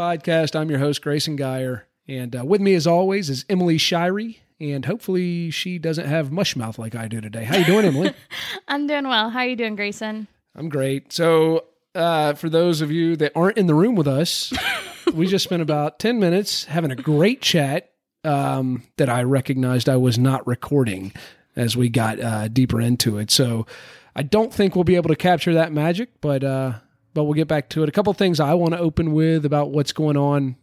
podcast. I'm your host, Grayson Geyer. And uh, with me, as always, is Emily Shirey. And hopefully she doesn't have mush mouth like I do today. How you doing, Emily? I'm doing well. How are you doing, Grayson? I'm great. So, uh, for those of you that aren't in the room with us, we just spent about 10 minutes having a great chat um, that I recognized I was not recording as we got uh, deeper into it. So, I don't think we'll be able to capture that magic, but uh, but we'll get back to it. A couple things I want to open with about what's going on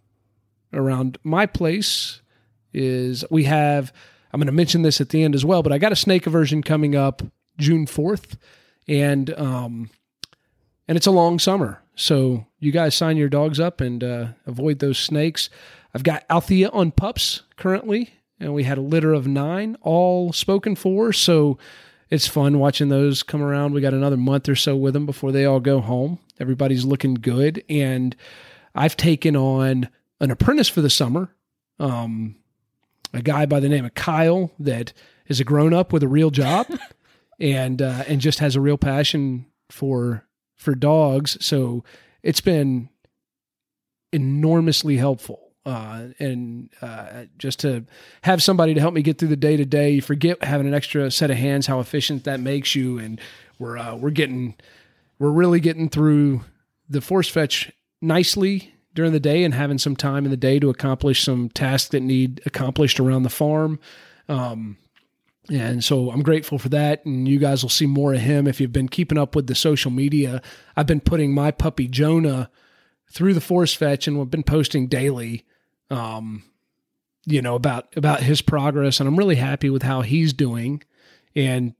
around my place is we have I'm going to mention this at the end as well, but I got a snake aversion coming up June 4th and um and it's a long summer. So you guys sign your dogs up and uh, avoid those snakes. I've got Althea on pups currently, and we had a litter of nine, all spoken for. So it's fun watching those come around. We got another month or so with them before they all go home. Everybody's looking good, and I've taken on an apprentice for the summer. Um, a guy by the name of Kyle that is a grown up with a real job, and uh, and just has a real passion for for dogs. So it's been enormously helpful. Uh, and uh, just to have somebody to help me get through the day to day, you forget having an extra set of hands, how efficient that makes you. And we're uh, we're getting we're really getting through the force fetch nicely during the day and having some time in the day to accomplish some tasks that need accomplished around the farm. Um, and so I'm grateful for that. And you guys will see more of him if you've been keeping up with the social media. I've been putting my puppy Jonah through the force fetch and we've been posting daily, um, you know, about, about his progress. And I'm really happy with how he's doing. And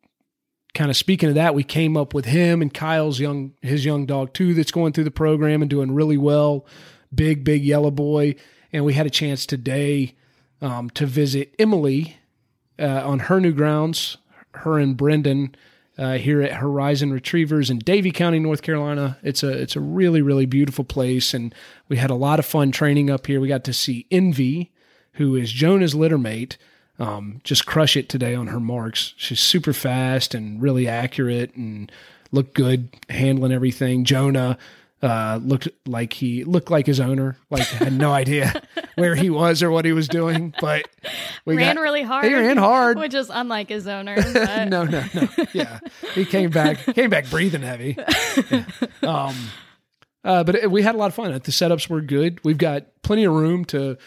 kind of speaking of that, we came up with him and Kyle's young, his young dog too, that's going through the program and doing really well. Big, big yellow boy. And we had a chance today um, to visit Emily uh, on her new grounds, her and Brendan uh, here at Horizon Retrievers in Davie County, North Carolina. It's a it's a really really beautiful place, and we had a lot of fun training up here. We got to see Envy, who is Jonah's littermate, um, just crush it today on her marks. She's super fast and really accurate, and looked good handling everything. Jonah uh, looked like he looked like his owner. Like had no idea where he was or what he was doing, but we ran got, really hard. He ran hard, which is unlike his owner. no, no, no. Yeah, he came back came back breathing heavy. Yeah. Um, uh, but it, we had a lot of fun. The setups were good. We've got plenty of room to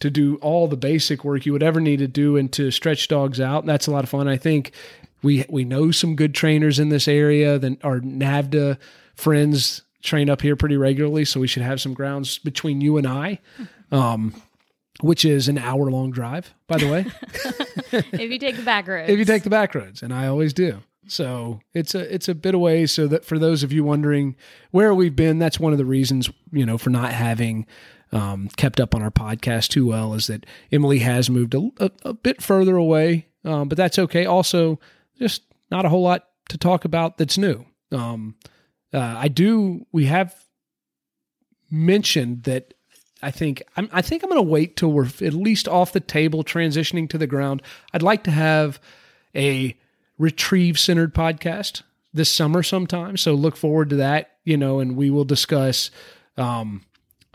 to do all the basic work you would ever need to do and to stretch dogs out. And that's a lot of fun. I think we we know some good trainers in this area. Then our NAVHDA friends train up here pretty regularly, so we should have some grounds between you and I, um, which is an hour long drive, by the way. if you take the back roads, if you take the back roads, and I always do. So it's a it's a bit away. So that for those of you wondering where we've been, that's one of the reasons you know for not having um, kept up on our podcast too well is that Emily has moved a, a, a bit further away, um, but that's okay. Also, just not a whole lot to talk about that's new. Um, uh, I do. We have mentioned that. I think I'm, I think I'm going to wait till we're at least off the table, transitioning to the ground. I'd like to have a retrieve centered podcast this summer sometime. So look forward to that. You know, and we will discuss um,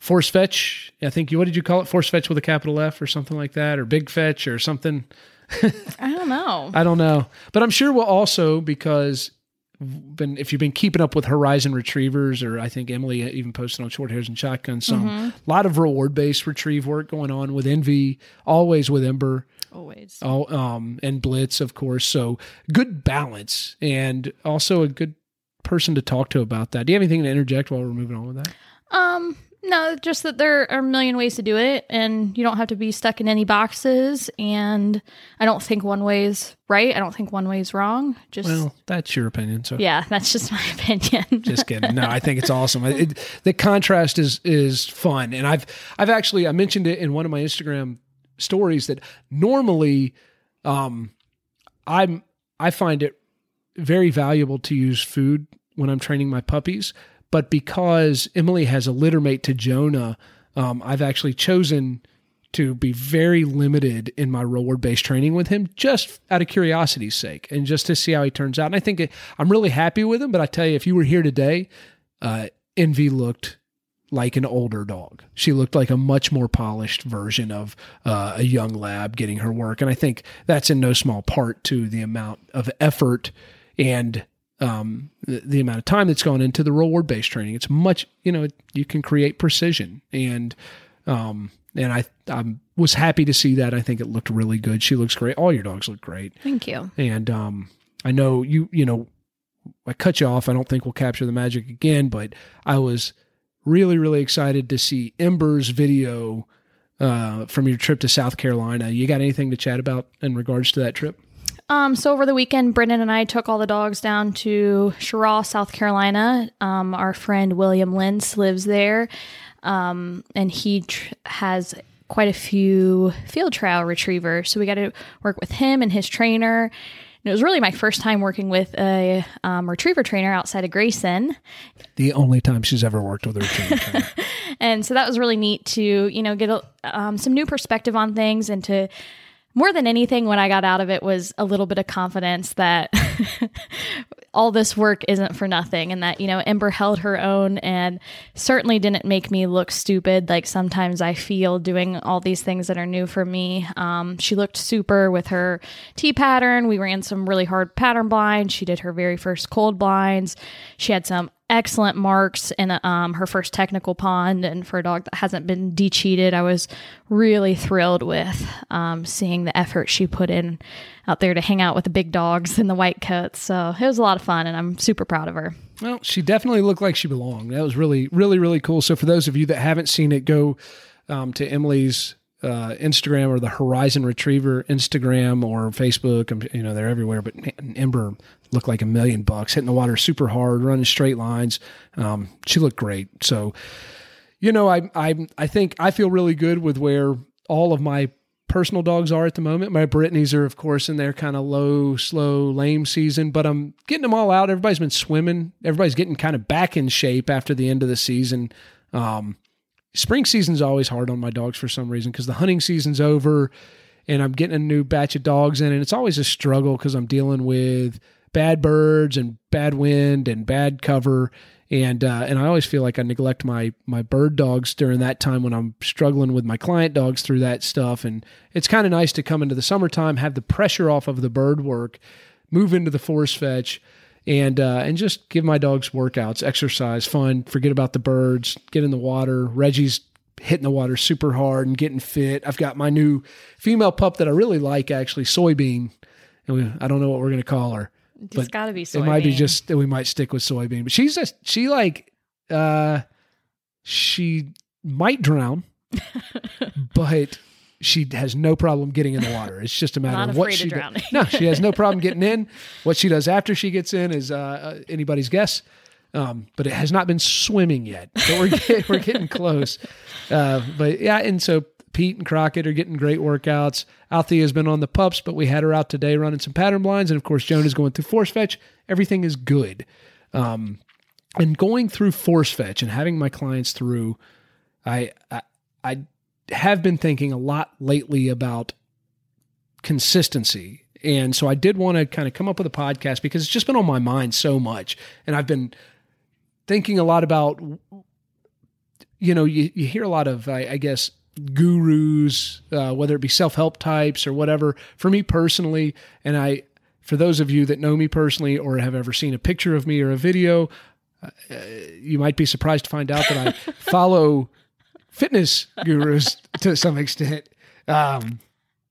force fetch. I think you what did you call it? Force fetch with a capital F or something like that, or big fetch or something. I don't know. I don't know, but I'm sure we'll also because been if you've been keeping up with Horizon Retrievers, or I think Emily even posted on Short Hairs and Shotguns, some mm-hmm. a lot of reward based retrieve work going on with Envy, always with Ember, always, all, um, and Blitz, of course. So good balance, and also a good person to talk to about that. Do you have anything to interject while we're moving on with that? Um, no, just that there are a million ways to do it, and you don't have to be stuck in any boxes. And I don't think one way is right. I don't think one way is wrong. Just well, that's your opinion. So yeah, that's just my opinion. just kidding. No, I think it's awesome. It, the contrast is is fun, and I've I've actually I mentioned it in one of my Instagram stories that normally, um, I'm I find it very valuable to use food when I'm training my puppies but because Emily has a littermate to Jonah, um, I've actually chosen to be very limited in my reward based training with him just out of curiosity's sake and just to see how he turns out. And I think I'm really happy with him. But I tell you, if you were here today, uh, Envy looked like an older dog. She looked like a much more polished version of uh, a young lab getting her work. And I think that's in no small part to the amount of effort and um, the, the, amount of time that's gone into the reward based training. It's much, you know, you can create precision and, um, and I I was happy to see that. I think it looked really good. She looks great. All your dogs look great. Thank you. And um, I know you you know I cut you off. I don't think we'll capture the magic again, but I was really, really excited to see Ember's video uh, from your trip to South Carolina. You got anything to chat about in regards to that trip? Um, so over the weekend, Brendan and I took all the dogs down to Cheraw, South Carolina. Um, our friend William Lentz lives there, um, and he tr- has quite a few field trial retrievers. So we got to work with him and his trainer. And it was really my first time working with a um, retriever trainer outside of Grayson. The only time she's ever worked with a retriever trainer. and so that was really neat to, you know, get a, um, some new perspective on things and to more than anything, what I got out of it was a little bit of confidence that all this work isn't for nothing and that, you know, Ember held her own and certainly didn't make me look stupid like sometimes I feel doing all these things that are new for me. Um, she looked super with her T pattern. We ran some really hard pattern blinds. She did her very first cold blinds. She had some excellent marks in um, her first technical pond. And for a dog that hasn't been de-cheated, I was really thrilled with um, seeing the effort she put in out there to hang out with the big dogs and the white coats. So it was a lot of fun, and I'm super proud of her. Well, she definitely looked like she belonged. That was really, really, really cool. So for those of you that haven't seen it, go um, to Emily's uh, Instagram or the Horizon Retriever Instagram or Facebook. You know, they're everywhere. But Ember looked like a million bucks, hitting the water super hard, running straight lines. Um, she looked great. So, you know, I I I think I feel really good with where all of my personal dogs are at the moment. My Brittany's are, of course, in their kind of low, slow, lame season, but I'm getting them all out. Everybody's been swimming. Everybody's getting kind of back in shape after the end of the season. Um, spring season's always hard on my dogs for some reason because the hunting season's over and I'm getting a new batch of dogs in, and it's always a struggle because I'm dealing with bad birds and bad wind and bad cover and uh, and I always feel like I neglect my my bird dogs during that time when I'm struggling with my client dogs through that stuff. And it's kind of nice to come into the summertime, have the pressure off of the bird work, move into the force fetch, and uh, and just give my dogs workouts, exercise, fun, forget about the birds, get in the water. Reggie's hitting the water super hard and getting fit. I've got my new female pup that I really like, actually, soybean. And we, I don't know what we're going to call her. It's got to be soybean. It might be just that we might stick with soybean. But she's just she like uh she might drown, but she has no problem getting in the water. It's just a matter Not of what she does. No, she has no problem getting in. What she does after she gets in is uh, uh, anybody's guess. Um, but it has not been swimming yet. But we're get, we're getting close. Uh, but yeah, and so Pete and Crockett are getting great workouts. Althea has been on the pups, but we had her out today running some pattern blinds. And of course, Jonah is going through force fetch. Everything is good. Um, and going through force fetch and having my clients through, I, I, I have been thinking a lot lately about consistency. And so I did want to kind of come up with a podcast because it's just been on my mind so much. And I've been thinking a lot about, you know, you, you hear a lot of, I, I guess, gurus, uh, whether it be self help types or whatever. For me personally, and I, for those of you that know me personally or have ever seen a picture of me or a video, uh, you might be surprised to find out that I follow fitness gurus to some extent. Um,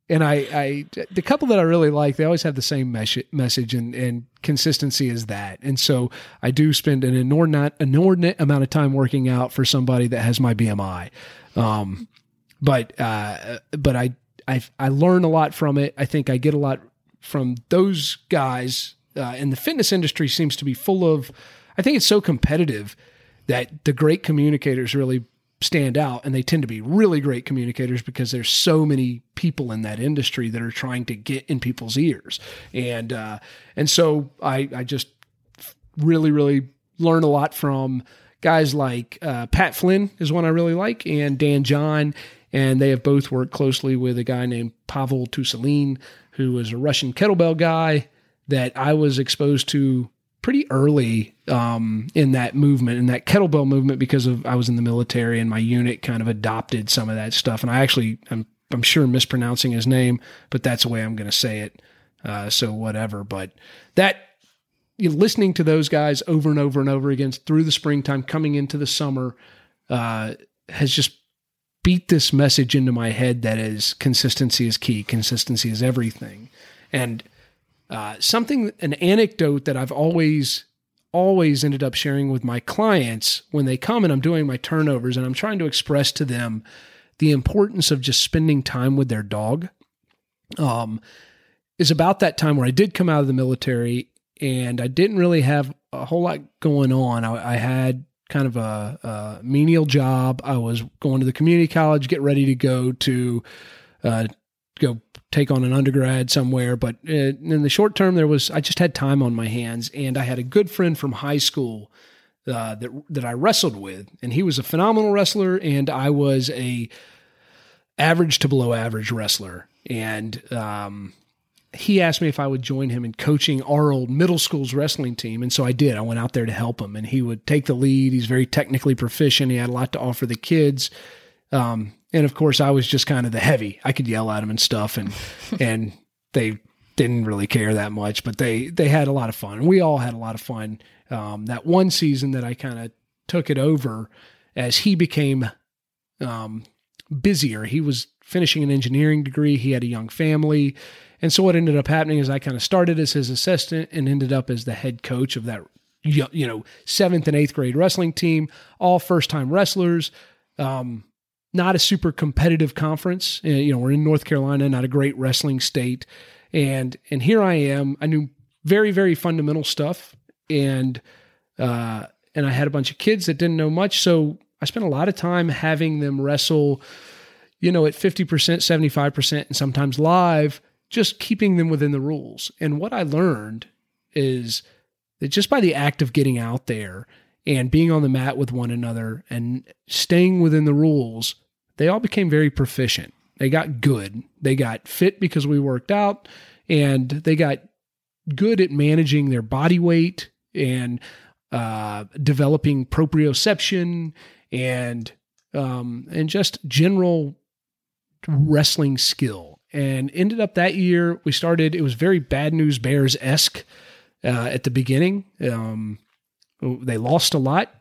and I, I, the couple that I really like, they always have the same mes- message and, and consistency as that. And so I do spend an inordinate, inordinate amount of time working out for somebody that has my BMI. Um, but uh, but I I I learn a lot from it. I think I get a lot from those guys. Uh, and the fitness industry seems to be full of. I think it's so competitive that the great communicators really stand out and they tend to be really great communicators because there's so many people in that industry that are trying to get in people's ears and uh, and so I I just really really learn a lot from guys like uh, Pat Flynn is one I really like and Dan John and they have both worked closely with a guy named Pavel Tsuselin, who was a Russian kettlebell guy that I was exposed to pretty early um, in that movement, in that kettlebell movement, because of I was in the military and my unit kind of adopted some of that stuff. And I actually, I'm, I'm sure mispronouncing his name, but that's the way I'm going to say it. Uh, so whatever. But that you know, listening to those guys over and over and over again through the springtime, coming into the summer, uh, has just beat this message into my head that is consistency is key, consistency is everything, and uh, something, an anecdote that I've always, always ended up sharing with my clients when they come and I'm doing my turnovers and I'm trying to express to them the importance of just spending time with their dog. Um, is about that time where I did come out of the military and I didn't really have a whole lot going on. I, I had kind of a, a, menial job. I was going to the community college, get ready to go to uh, go take on an undergrad somewhere. But uh, in the short term, there was I just had time on my hands, and I had a good friend from high school uh, that that I wrestled with, and he was a phenomenal wrestler, and I was a average to below average wrestler, and um, he asked me if I would join him in coaching our old middle school's wrestling team. And so I did. I went out there to help him, and he would take the lead. He's very technically proficient. He had a lot to offer the kids. Um, and of course, I was just kind of the heavy. I could yell at them and stuff, and and they didn't really care that much, but they they had a lot of fun. We all had a lot of fun. Um, that one season that I kind of took it over as he became um, busier. He was finishing an engineering degree. He had a young family, and so what ended up happening is I kind of started as his assistant and ended up as the head coach of that you know seventh and eighth grade wrestling team, all first time wrestlers. Um, not a super competitive conference. Uh, you know, we're in North Carolina, not a great wrestling state, and and here I am. I knew very very fundamental stuff, and uh, and I had a bunch of kids that didn't know much, so I spent a lot of time having them wrestle. You know, at fifty percent, seventy five percent, and sometimes live, just keeping them within the rules. And what I learned is that just by the act of getting out there and being on the mat with one another and staying within the rules, they all became very proficient. They got good. They got fit because we worked out and they got good at managing their body weight and uh, developing proprioception and um, and just general wrestling skill. And ended up that year, we started. It was very bad news bears esque uh, at the beginning. Um, they lost a lot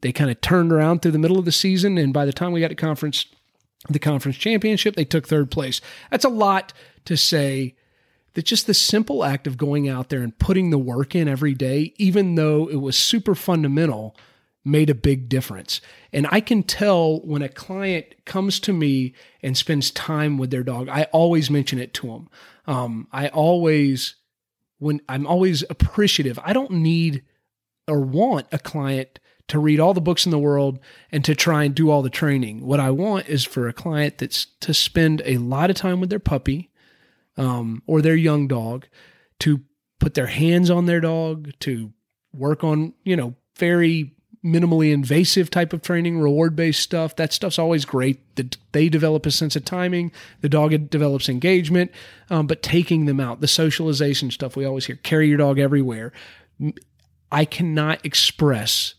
they kind of turned around through the middle of the season, and by the time we got to conference, the conference championship, they took third place. That's a lot to say. That just the simple act of going out there and putting the work in every day, even though it was super fundamental, made a big difference. And I can tell when a client comes to me and spends time with their dog, I always mention it to them. Um, I always, when I'm always appreciative, I don't need or want a client to read all the books in the world and to try and do all the training. What I want is for a client that's to spend a lot of time with their puppy um, or their young dog, to put their hands on their dog, to work on, you know, very minimally invasive type of training, reward based stuff. That stuff's always great. That they develop a sense of timing. The dog develops engagement. Um, but taking them out, the socialization stuff we always hear, carry your dog everywhere. I cannot express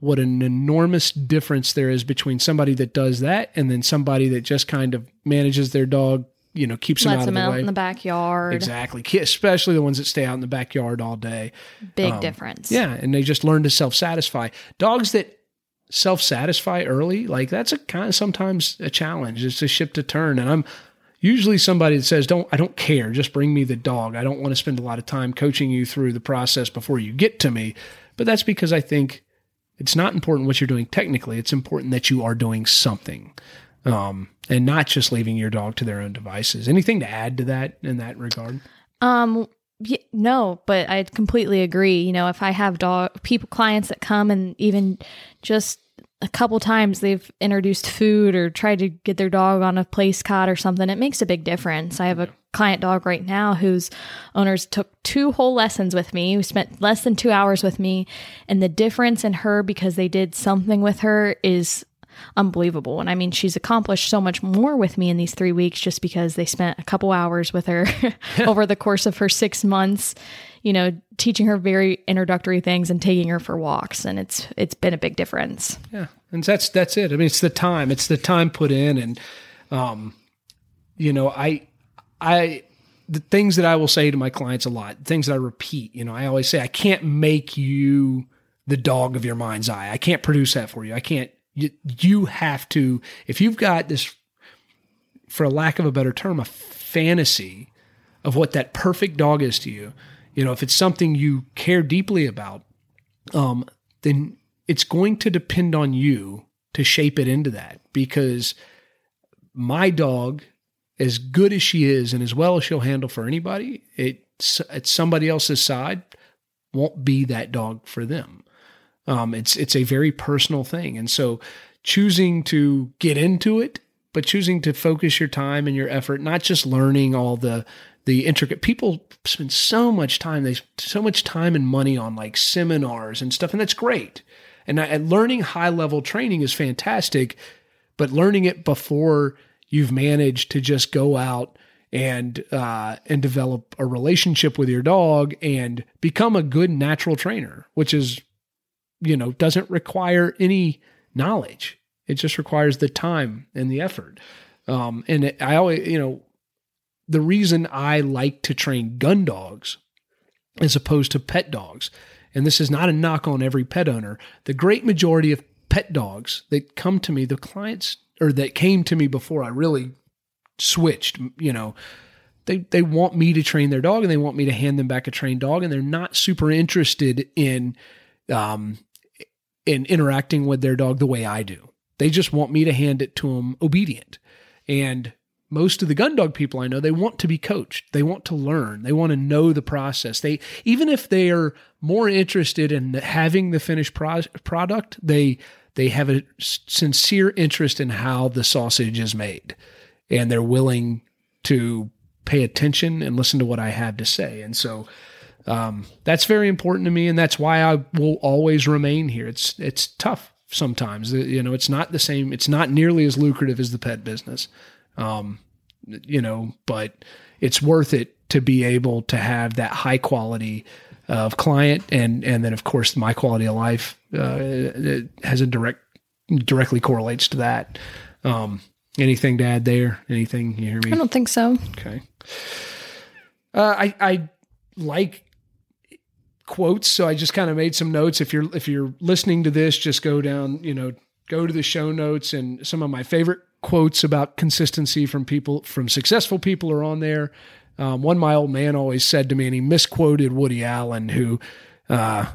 what an enormous difference there is between somebody that does that and then somebody that just kind of manages their dog, you know, keeps Lets them out them of the out way. in the backyard. Exactly. Especially the ones that stay out in the backyard all day. Big Um, difference. Yeah. And they just learn to self satisfy. Dogs that self satisfy early, like that's a kind of sometimes a challenge. It's a ship to turn. And I'm usually somebody that says, Don't, I don't care. Just bring me the dog. I don't want to spend a lot of time coaching you through the process before you get to me. But that's because I think it's not important what you're doing technically. It's important that you are doing something. Um, and not just leaving your dog to their own devices. Anything to add to that in that regard? Um, no, but I completely agree. You know, if I have dog people clients that come and even just a couple times they've introduced food or tried to get their dog on a place cot or something, it makes a big difference. I have a client dog right now whose owners took two whole lessons with me, who spent less than two hours with me, and the difference in her because they did something with her is unbelievable. And I mean, she's accomplished so much more with me in these three weeks just because they spent a couple hours with her over the course of her six months, you know, teaching her very introductory things and taking her for walks. And it's it's been a big difference. Yeah. And that's that's it. I mean, it's the time. It's the time put in and um, you know, I I the things that I will say to my clients a lot, things that I repeat, you know, I always say I can't make you the dog of your mind's eye. I can't produce that for you. I can't you, you have to, if you've got this, for lack of a better term, a fantasy of what that perfect dog is to you, you know, if it's something you care deeply about, um, then it's going to depend on you to shape it into that because my dog, as good as she is and as well as she'll handle for anybody, it's at somebody else's side won't be that dog for them. Um, it's it's a very personal thing, and so choosing to get into it, but choosing to focus your time and your effort, not just learning all the the intricate. People spend so much time, they so much time and money on like seminars and stuff, and that's great. And, and learning high level training is fantastic, but learning it before you've managed to just go out and uh, and develop a relationship with your dog and become a good natural trainer, which is you know, doesn't require any knowledge. It just requires the time and the effort. Um, and it, I always, you know, the reason I like to train gun dogs as opposed to pet dogs, and this is not a knock on every pet owner, the great majority of pet dogs that come to me, the clients or that came to me before I really switched, you know, they they want me to train their dog and they want me to hand them back a trained dog and they're not super interested in um, in interacting with their dog the way I do. They just want me to hand it to them obedient. And most of the gun dog people I know, they want to be coached. They want to learn. They want to know the process. They even if they are more interested in having the finished pro- product, they they have a sincere interest in how the sausage is made, and they're willing to pay attention and listen to what I have to say. And so, um, that's very important to me, and that's why I will always remain here. It's it's tough sometimes. You know, it's not the same. It's not nearly as lucrative as the pet business. Um, you know, but it's worth it to be able to have that high quality of client, and and then of course my quality of life uh, has a direct directly correlates to that. Um, anything to add there? Anything you hear me? I don't think so. Okay. Uh, I I like quotes. So I just kind of made some notes. If you're if you're listening to this, just go down, you know, go to the show notes and some of my favorite quotes about consistency from people from successful people are on there. Um, one my old man always said to me, and he misquoted Woody Allen, who uh,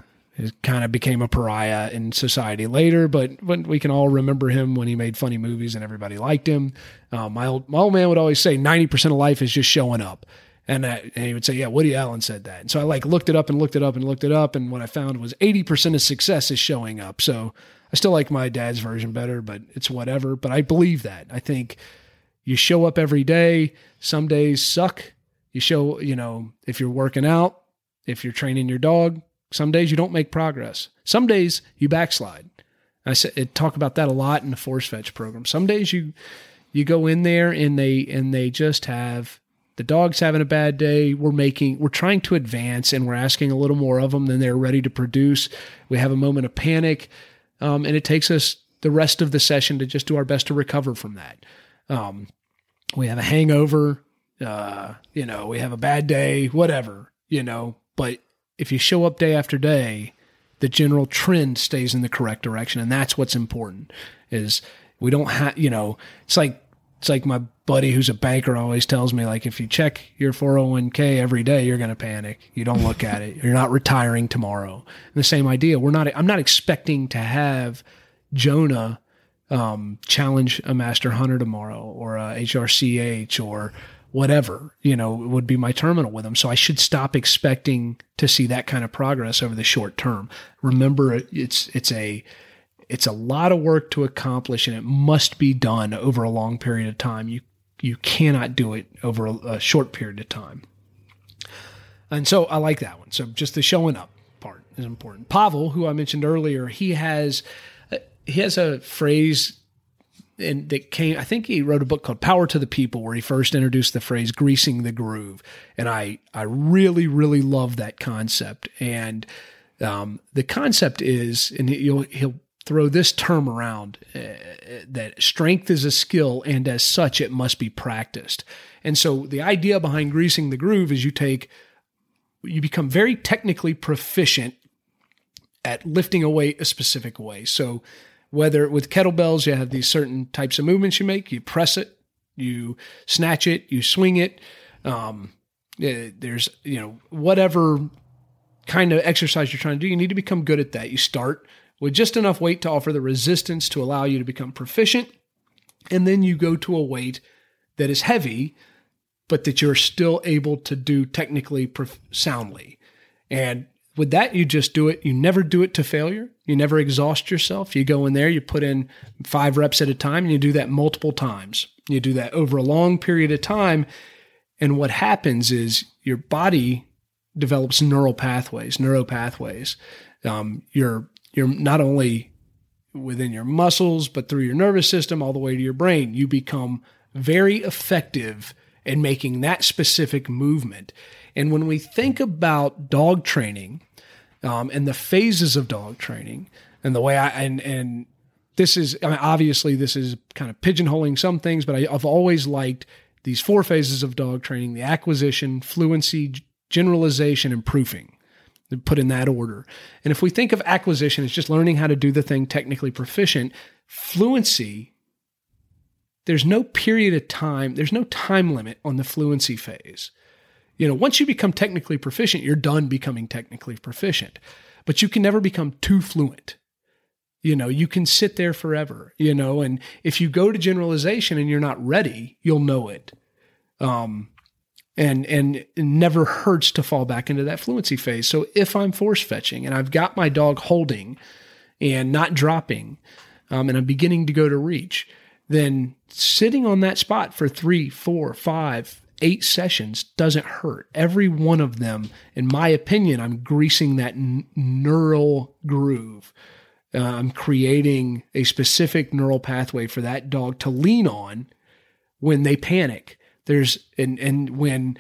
kind of became a pariah in society later. But when we can all remember him when he made funny movies and everybody liked him. Uh, my old my old man would always say, ninety percent of life is just showing up. And, and he would say, yeah, Woody Allen said that. And so I like looked it up and looked it up and looked it up. And what I found was 80% of success is showing up. So I still like my dad's version better, but it's whatever. But I believe that. I think you show up every day. Some days suck. You show, you know, if you're working out, if you're training your dog, some days you don't make progress. Some days you backslide. I talk about that a lot in the force fetch program. Some days you you go in there and they and they just have the dog's having a bad day. We're making, we're trying to advance and we're asking a little more of them than they're ready to produce. We have a moment of panic. Um, and it takes us the rest of the session to just do our best to recover from that. Um, we have a hangover, uh, you know, we have a bad day, whatever, you know, but if you show up day after day, the general trend stays in the correct direction. And that's what's important is we don't have, you know, it's like it's like my buddy who's a banker always tells me like if you check your 401k every day you're going to panic. You don't look at it. You're not retiring tomorrow. And the same idea. We're not i'm not expecting to have jonah um, challenge a master hunter tomorrow or a hrch or whatever you know would be my terminal with him. So i should stop expecting to see that kind of progress over the short term. Remember it's it's a it's a lot of work to accomplish and it must be done over a long period of time. You you cannot do it over a, a short period of time. And so I like that one. So just the showing up part is important. Pavel, who I mentioned earlier, he has he has a phrase and that came. I think he wrote a book called Power to the People, where he first introduced the phrase "greasing the groove," and I I really really love that concept. And um, the concept is, and he'll he'll throw this term around uh, that strength is a skill, and as such, it must be practiced. And so the idea behind greasing the groove is you take you become very technically proficient at lifting a weight a specific way. So whether with kettlebells you have these certain types of movements you make, you press it, you snatch it, you swing it. Um, there's you know whatever kind of exercise you're trying to do, you need to become good at that. You start with just enough weight to offer the resistance to allow you to become proficient, and then you go to a weight that is heavy but that you're still able to do technically soundly. And with that, you just do it. You never do it to failure. You never exhaust yourself. You go in there, you put in five reps at a time, and you do that multiple times. You do that over a long period of time. And what happens is your body develops neural pathways, neural pathways. Um, you're you're not only within your muscles, but through your nervous system, all the way to your brain. You become very effective in making that specific movement. And when we think about dog training um, and the phases of dog training and the way I, and, and this is, I mean, obviously, this is kind of pigeonholing some things, but I, I've always liked these four phases of dog training the acquisition, fluency, generalization, and proofing put in that order. And if we think of acquisition as just learning how to do the thing technically proficient, fluency there's no period of time, there's no time limit on the fluency phase. You know, once you become technically proficient, you're done becoming technically proficient. But you can never become too fluent. You know, you can sit there forever, you know, and if you go to generalization and you're not ready, you'll know it. Um, and and never hurts to fall back into that fluency phase. So if I'm force fetching and I've got my dog holding and not dropping, um, and I'm beginning to go to reach, then sitting on that spot for three, four, five, eight sessions doesn't hurt. Every one of them, in my opinion, I'm greasing that n- neural groove. Uh, I'm creating a specific neural pathway for that dog to lean on when they panic. There's and and when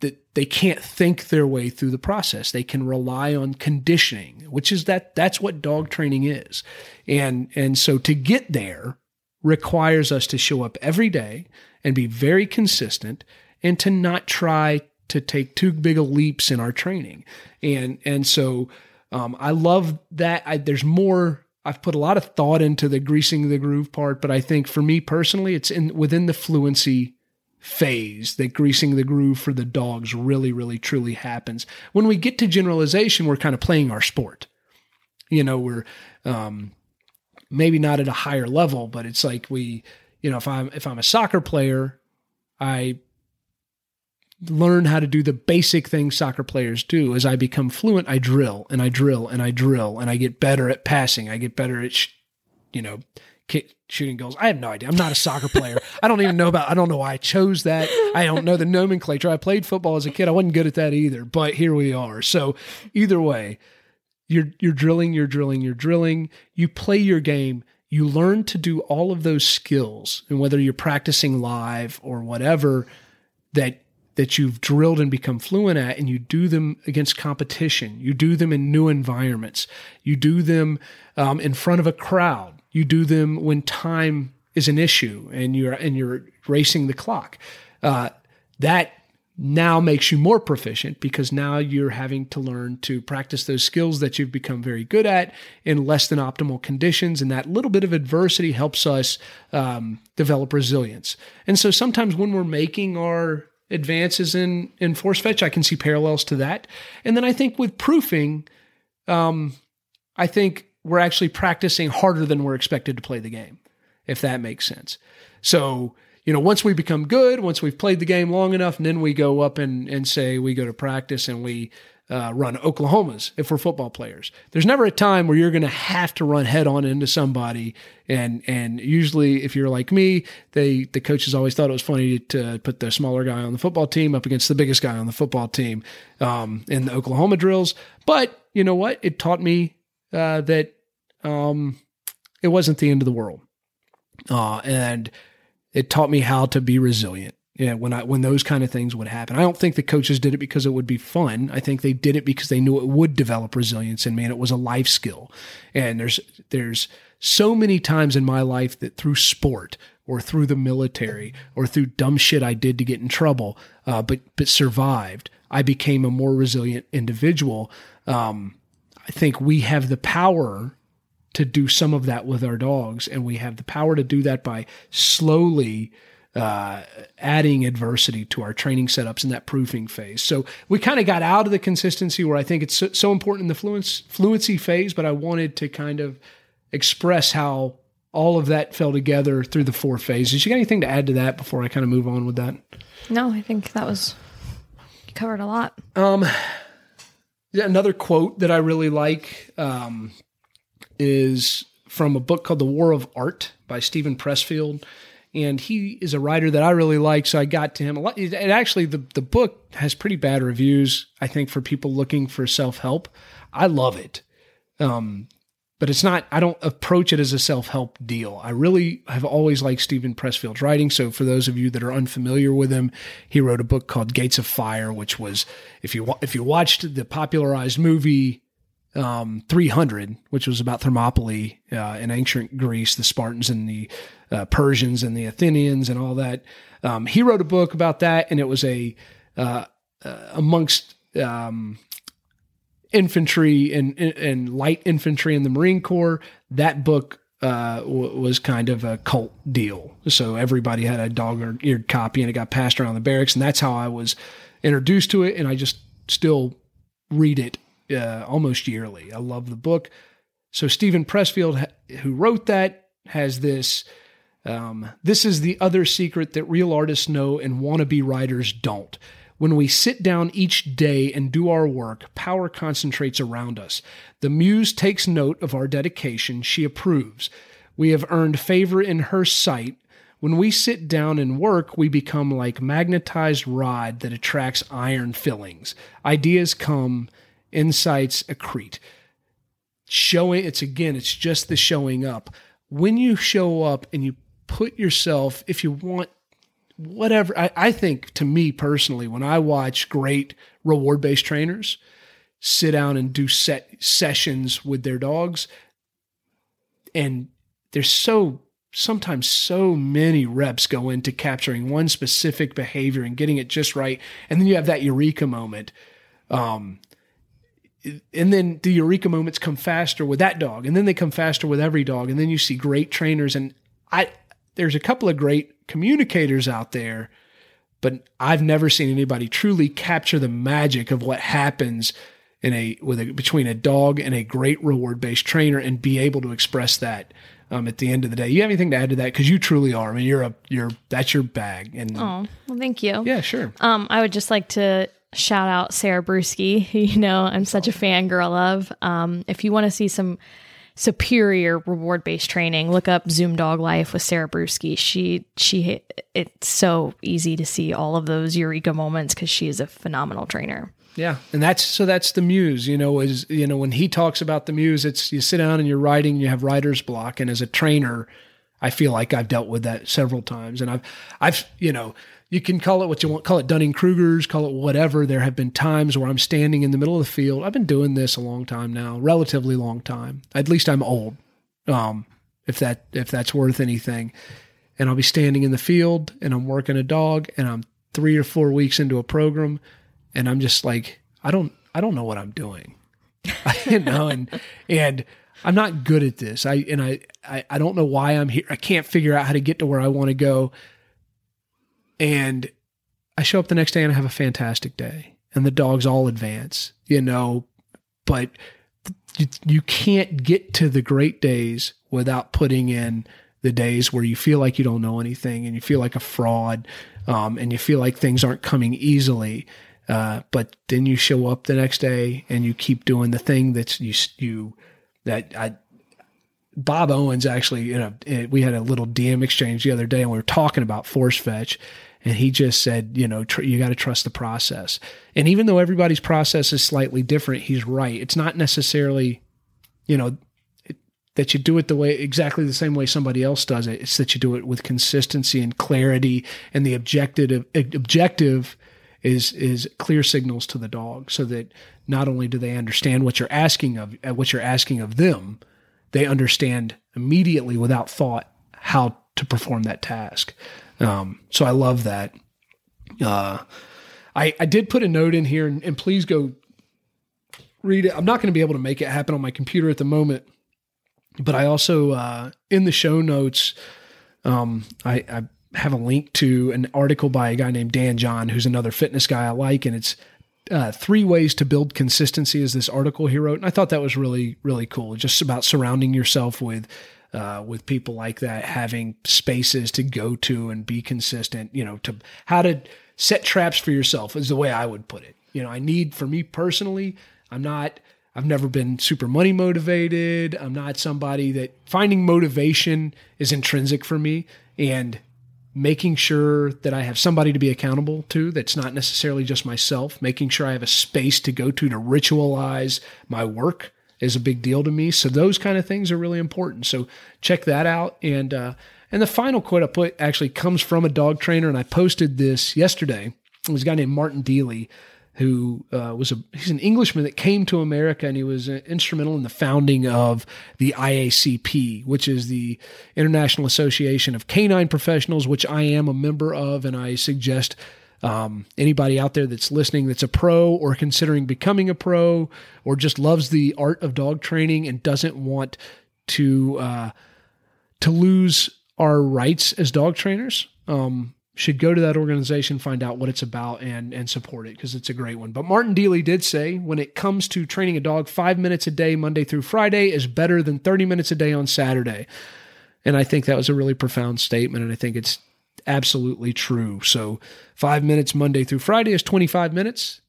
that they can't think their way through the process. They can rely on conditioning, which is that that's what dog training is. And and so to get there, requires us to show up every day and be very consistent and to not try to take too big leaps in our training. And and so um, I love that. I, there's more. I've put a lot of thought into the greasing the groove part, but I think for me personally, it's in within the fluency phase that greasing the groove for the dogs really, really, truly happens. When we get to generalization, we're kind of playing our sport. You know, we're um, maybe not at a higher level, but it's like we, you know, if I'm if I'm a soccer player, I learn how to do the basic things soccer players do. As I become fluent, I drill and I drill and I drill and I get better at passing. I get better at, sh- you know, kick, shooting goals. I have no idea. I'm not a soccer player. I don't even know about. I don't know why I chose that. I don't know the nomenclature. I played football as a kid. I wasn't good at that either. But here we are. So either way, you're you're drilling, you're drilling, you're drilling. You play your game. You learn to do all of those skills, and whether you're practicing live or whatever that that you've drilled and become fluent at, and you do them against competition. You do them in new environments. You do them um, in front of a crowd. You do them when time is an issue and you're and you're racing the clock. Uh, that now makes you more proficient because now you're having to learn to practice those skills that you've become very good at in less than optimal conditions. And that little bit of adversity helps us um, develop resilience. And so sometimes when we're making our advances in, in force fetch, I can see parallels to that. And then I think with proofing, um, I think we're actually practicing harder than we're expected to play the game, if that makes sense. So, you know, once we become good, once we've played the game long enough, and then we go up and, and say we go to practice and we uh, run Oklahomas if we're football players. There's never a time where you're going to have to run head on into somebody, and and usually if you're like me, they the coaches always thought it was funny to put the smaller guy on the football team up against the biggest guy on the football team um, in the Oklahoma drills. But you know what? It taught me uh, that um, it wasn't the end of the world uh, and it taught me how to be resilient. Yeah, when I when those kind of things would happen, I don't think the coaches did it because it would be fun. I think they did it because they knew it would develop resilience in me, and it was a life skill. And there's there's so many times in my life that through sport or through the military or through dumb shit I did to get in trouble, uh, but but survived, I became a more resilient individual. Um, I think we have the power to do some of that with our dogs, and we have the power to do that by slowly uh, adding adversity to our training setups in that proofing phase. So we kind of got out of the consistency where I think it's so, so important in the fluence, fluency phase, but I wanted to kind of express how all of that fell together through the four phases. You got anything to add to that before I kind of move on with that? No, I think that was you covered a lot. Um, another quote that I really like um, is from a book called The War of Art by Steven Pressfield and he is a writer that I really like. So I got to him a lot. And actually, the the book has pretty bad reviews. I think for people looking for self help, I love it. Um, but it's not. I don't approach it as a self help deal. I really have always liked Steven Pressfield's writing. So for those of you that are unfamiliar with him, he wrote a book called Gates of Fire, which was if you if you watched the popularized movie um, 300, which was about Thermopylae uh, in ancient Greece, the Spartans and the uh, Persians and the Athenians and all that. Um, he wrote a book about that, and it was a uh, uh amongst um, infantry and, and light infantry in the Marine Corps. That book uh, w- was kind of a cult deal. So everybody had a dog eared copy, and it got passed around the barracks, and that's how I was introduced to it. And I just still read it uh, almost yearly. I love the book. So Steven Pressfield, who wrote that, has this. Um, this is the other secret that real artists know and wannabe writers don't. When we sit down each day and do our work, power concentrates around us. The muse takes note of our dedication. She approves. We have earned favor in her sight. When we sit down and work, we become like magnetized rod that attracts iron fillings. Ideas come, insights accrete. Showing it's again, it's just the showing up. When you show up and you put yourself, if you want whatever, I, I think to me personally, when I watch great reward based trainers sit down and do set sessions with their dogs, and there's so sometimes so many reps go into capturing one specific behavior and getting it just right and then you have that eureka moment um, and then the eureka moments come faster with that dog and then they come faster with every dog and then you see great trainers and i there's a couple of great communicators out there but i've never seen anybody truly capture the magic of what happens in a with a between a dog and a great reward based trainer and be able to express that um, at the end of the day. You have anything to add to that? Because you truly are. I mean, you're a you're that's your bag. And oh, well, thank you. Yeah, sure. Um, I would just like to shout out Sara Brueske, who you know I'm such a fangirl of. Um, if you want to see some superior reward based training, look up Zoom Dog Life with Sara Brueske. She she it's so easy to see all of those eureka moments because she is a phenomenal trainer. Yeah, and that's so that's the muse. You know, is you know when he talks about the muse, it's you sit down and you're writing, you have writer's block, and as a trainer, I feel like I've dealt with that several times, and I've I've you know you can call it what you want, call it Dunning Kruger's, call it whatever. There have been times where I'm standing in the middle of the field. I've been doing this a long time now, relatively long time. At least I'm old, um, if that if that's worth anything. And I'll be standing in the field and I'm working a dog and I'm three or four weeks into a program and I'm just like, I don't I don't know what I'm doing. you know, and and I'm not good at this. I and I, I I don't know why I'm here. I can't figure out how to get to where I want to go. And I show up the next day and I have a fantastic day. And the dogs all advance, you know, but you, can't get to the great days without putting in the days where you feel like you don't know anything and you feel like a fraud um, and you feel like things aren't coming easily. Uh, but then you show up the next day and you keep doing the thing that's you you that I Bob Owens actually, you know, eh, we had a little DM exchange the other day and we were talking about force fetch. And he just said, you know, tr- you got to trust the process. And even though everybody's process is slightly different, he's right. It's not necessarily, you know, it, that you do it the way exactly the same way somebody else does it. It's that you do it with consistency and clarity, and the objective objective is is clear signals to the dog, so that not only do they understand what you're asking of what you're asking of them, they understand immediately without thought how to perform that task. Um, so I love that. Uh, I I did put a note in here, and, and please go read it. I'm not going to be able to make it happen on my computer at the moment but I also uh, in the show notes, um, I, I, have a link to an article by a guy named Dan John, who's another fitness guy I like, and it's uh, three ways to build consistency. Is this article he wrote, and I thought that was really really cool. Just about surrounding yourself with. Uh, with people like that, having spaces to go to and be consistent, you know, to how to set traps for yourself is the way I would put it. You know, I need for me personally, I'm not I've never been super money motivated. I'm not somebody that finding motivation is intrinsic for me and making sure that I have somebody to be accountable to that's not necessarily just myself, making sure I have a space to go to to ritualize my work is a big deal to me. So those kind of things are really important. So check that out. And uh, and the final quote I put actually comes from a dog trainer, and I posted this yesterday. It was a guy named Martin Deeley who uh, was a he's an Englishman that came to America and he was uh, instrumental in the founding of the IACP, which is the International Association of Canine Professionals, which I am a member of, and I suggest. Um, anybody out there that's listening that's a pro or considering becoming a pro or just loves the art of dog training and doesn't want to uh, to lose our rights as dog trainers, um, should go to that organization, find out what it's about, and and support it because it's a great one. But Martin Deeley did say when it comes to training a dog, five minutes a day, Monday through Friday, is better than 30 minutes a day on Saturday. And I think that was a really profound statement, and I think it's absolutely true. So five minutes Monday through Friday is 25 minutes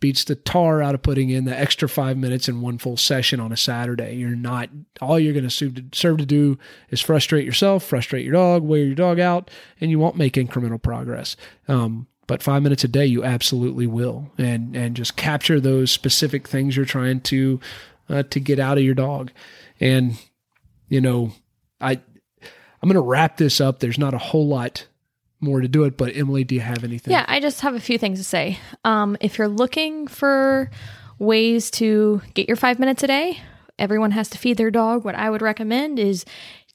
beats the tar out of putting in the extra five minutes in one full session on a Saturday. You're not, all you're going to serve to do is frustrate yourself, frustrate your dog, wear your dog out, and you won't make incremental progress. Um, but five minutes a day, you absolutely will, and and just capture those specific things you're trying to uh, to get out of your dog. And you know, I I'm going to wrap this up. There's not a whole lot more to do it. But Emily, do you have anything? Yeah, I just have a few things to say. Um, if you're looking for ways to get your five minutes a day, everyone has to feed their dog. What I would recommend is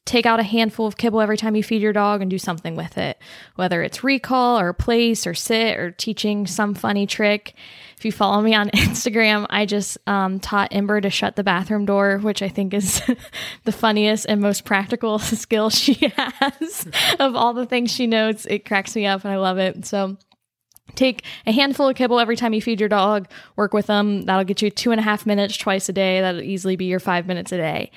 take out a handful of kibble every time you feed your dog and do something with it, whether it's recall or place or sit or teaching some funny trick. If you follow me on Instagram, I just um, taught Ember to shut the bathroom door, which I think is the funniest and most practical skill she has of all the things she knows. It cracks me up and I love it. So, Take a handful of kibble every time you feed your dog, work with them. That'll get you two and a half minutes twice a day. That'll easily be your five minutes a day.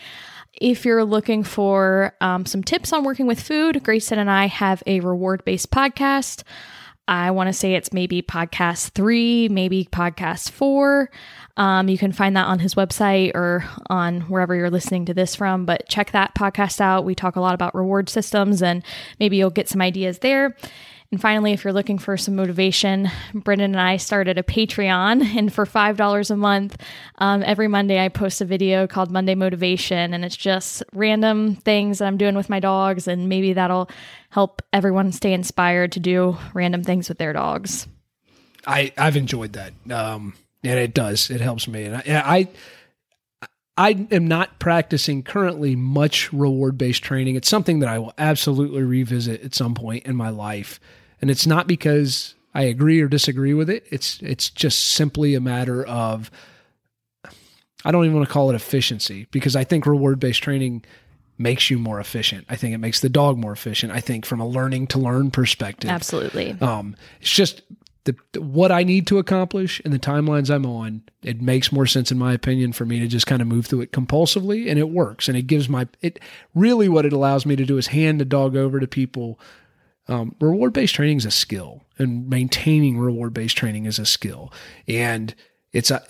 If you're looking for um, some tips on working with food, Grayson and I have a reward based podcast. I want to say it's maybe podcast three, maybe podcast four. Um, you can find that on his website or on wherever you're listening to this from, but check that podcast out. We talk a lot about reward systems and maybe you'll get some ideas there. And finally, if you're looking for some motivation, Brendan and I started a Patreon, and for $5 a month, um, every Monday I post a video called Monday Motivation, and it's just random things that I'm doing with my dogs, and maybe that'll help everyone stay inspired to do random things with their dogs. I, I've enjoyed that. Um, and it does. It helps me. And I, I I am not practicing currently much reward based training. It's something that I will absolutely revisit at some point in my life. And it's not because I agree or disagree with it. It's it's just simply a matter of I don't even want to call it efficiency because I think reward based training makes you more efficient. I think it makes the dog more efficient. I think from a learning to learn perspective. Absolutely. Um, it's just the, what I need to accomplish and the timelines I'm on, it makes more sense in my opinion for me to just kind of move through it compulsively and it works and it gives my it really what it allows me to do is hand the dog over to people um, reward based training is a skill, and maintaining reward based training is a skill, and it's a.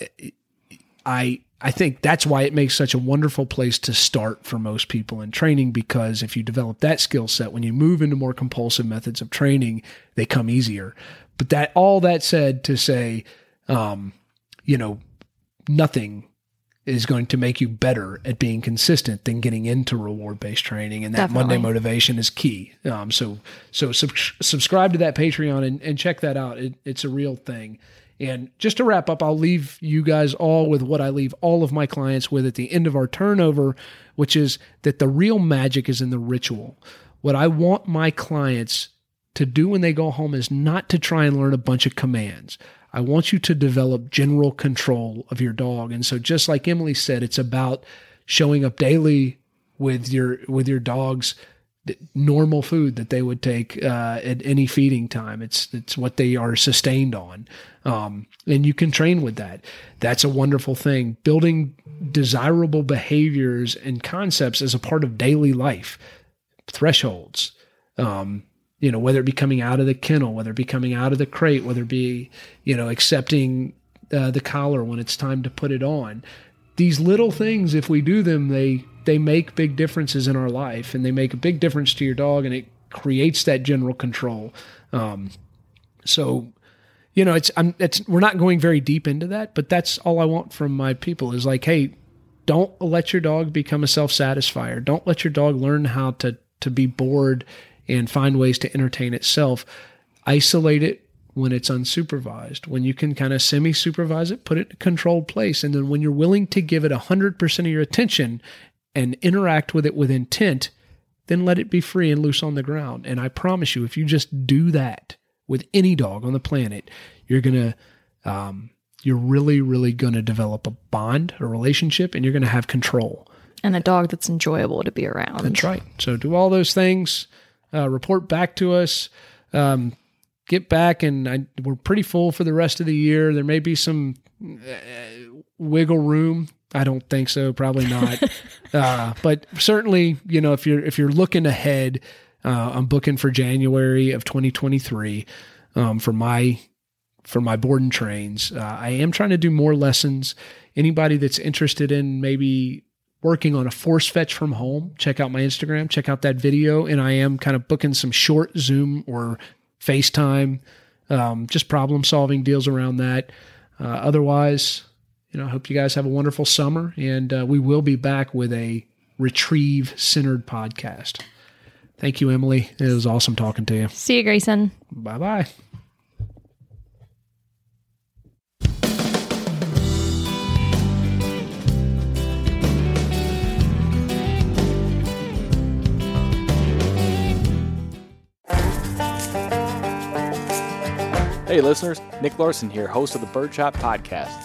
I I think that's why it makes such a wonderful place to start for most people in training because if you develop that skill set, when you move into more compulsive methods of training, they come easier. But that all that said to say, um, you know, nothing is going to make you better at being consistent than getting into reward based training. And that Definitely. Monday motivation is key. Um, so so sub- subscribe to that Patreon and, and check that out. It, it's a real thing. And just to wrap up, I'll leave you guys all with what I leave all of my clients with at the end of our turnover, which is that the real magic is in the ritual. What I want my clients to do when they go home is not to try and learn a bunch of commands. I want you to develop general control of your dog. And so just like Emily said, it's about showing up daily with your with your dog's normal food that they would take uh, at any feeding time. It's it's what they are sustained on, um, and you can train with that. That's a wonderful thing. Building desirable behaviors and concepts as a part of daily life, thresholds. Um, you know, whether it be coming out of the kennel, whether it be coming out of the crate, whether it be, you know, accepting uh, the collar when it's time to put it on. These little things, if we do them, they they make big differences in our life, and they make a big difference to your dog, and it creates that general control. Um, so, you know, it's I'm it's we're not going very deep into that, but that's all I want from my people is like, hey, don't let your dog become a self satisfier. Don't let your dog learn how to to be bored and find ways to entertain itself. Isolate it when it's unsupervised. When you can kind of semi supervise it, put it in a controlled place. And then when you're willing to give it 100% of your attention and interact with it with intent, then let it be free and loose on the ground. And I promise you, if you just do that with any dog on the planet, you're going to, um, you're really, really going to develop a bond, a relationship, and you're going to have control. And a dog that's enjoyable to be around. That's right. So do all those things. Uh, report back to us. Um, get back, and I, we're pretty full for the rest of the year. There may be some uh, wiggle room. I don't think so. Probably not. uh, but certainly, you know, if you're if you're looking ahead, uh, I'm booking for January of 2023 um, for my for my board and trains. Uh, I am trying to do more lessons. Anybody that's interested in maybe working on a force fetch from home, check out my Instagram, check out that video. And I am kind of booking some short Zoom or FaceTime, um, just problem solving deals around that. Uh, otherwise, you know, I hope you guys have a wonderful summer and uh, we will be back with a retrieve centered podcast. Thank you, Emily. It was awesome talking to you. See you, Grayson. Bye bye. Hey listeners, Nick Larson here, host of the Birdshot Podcast.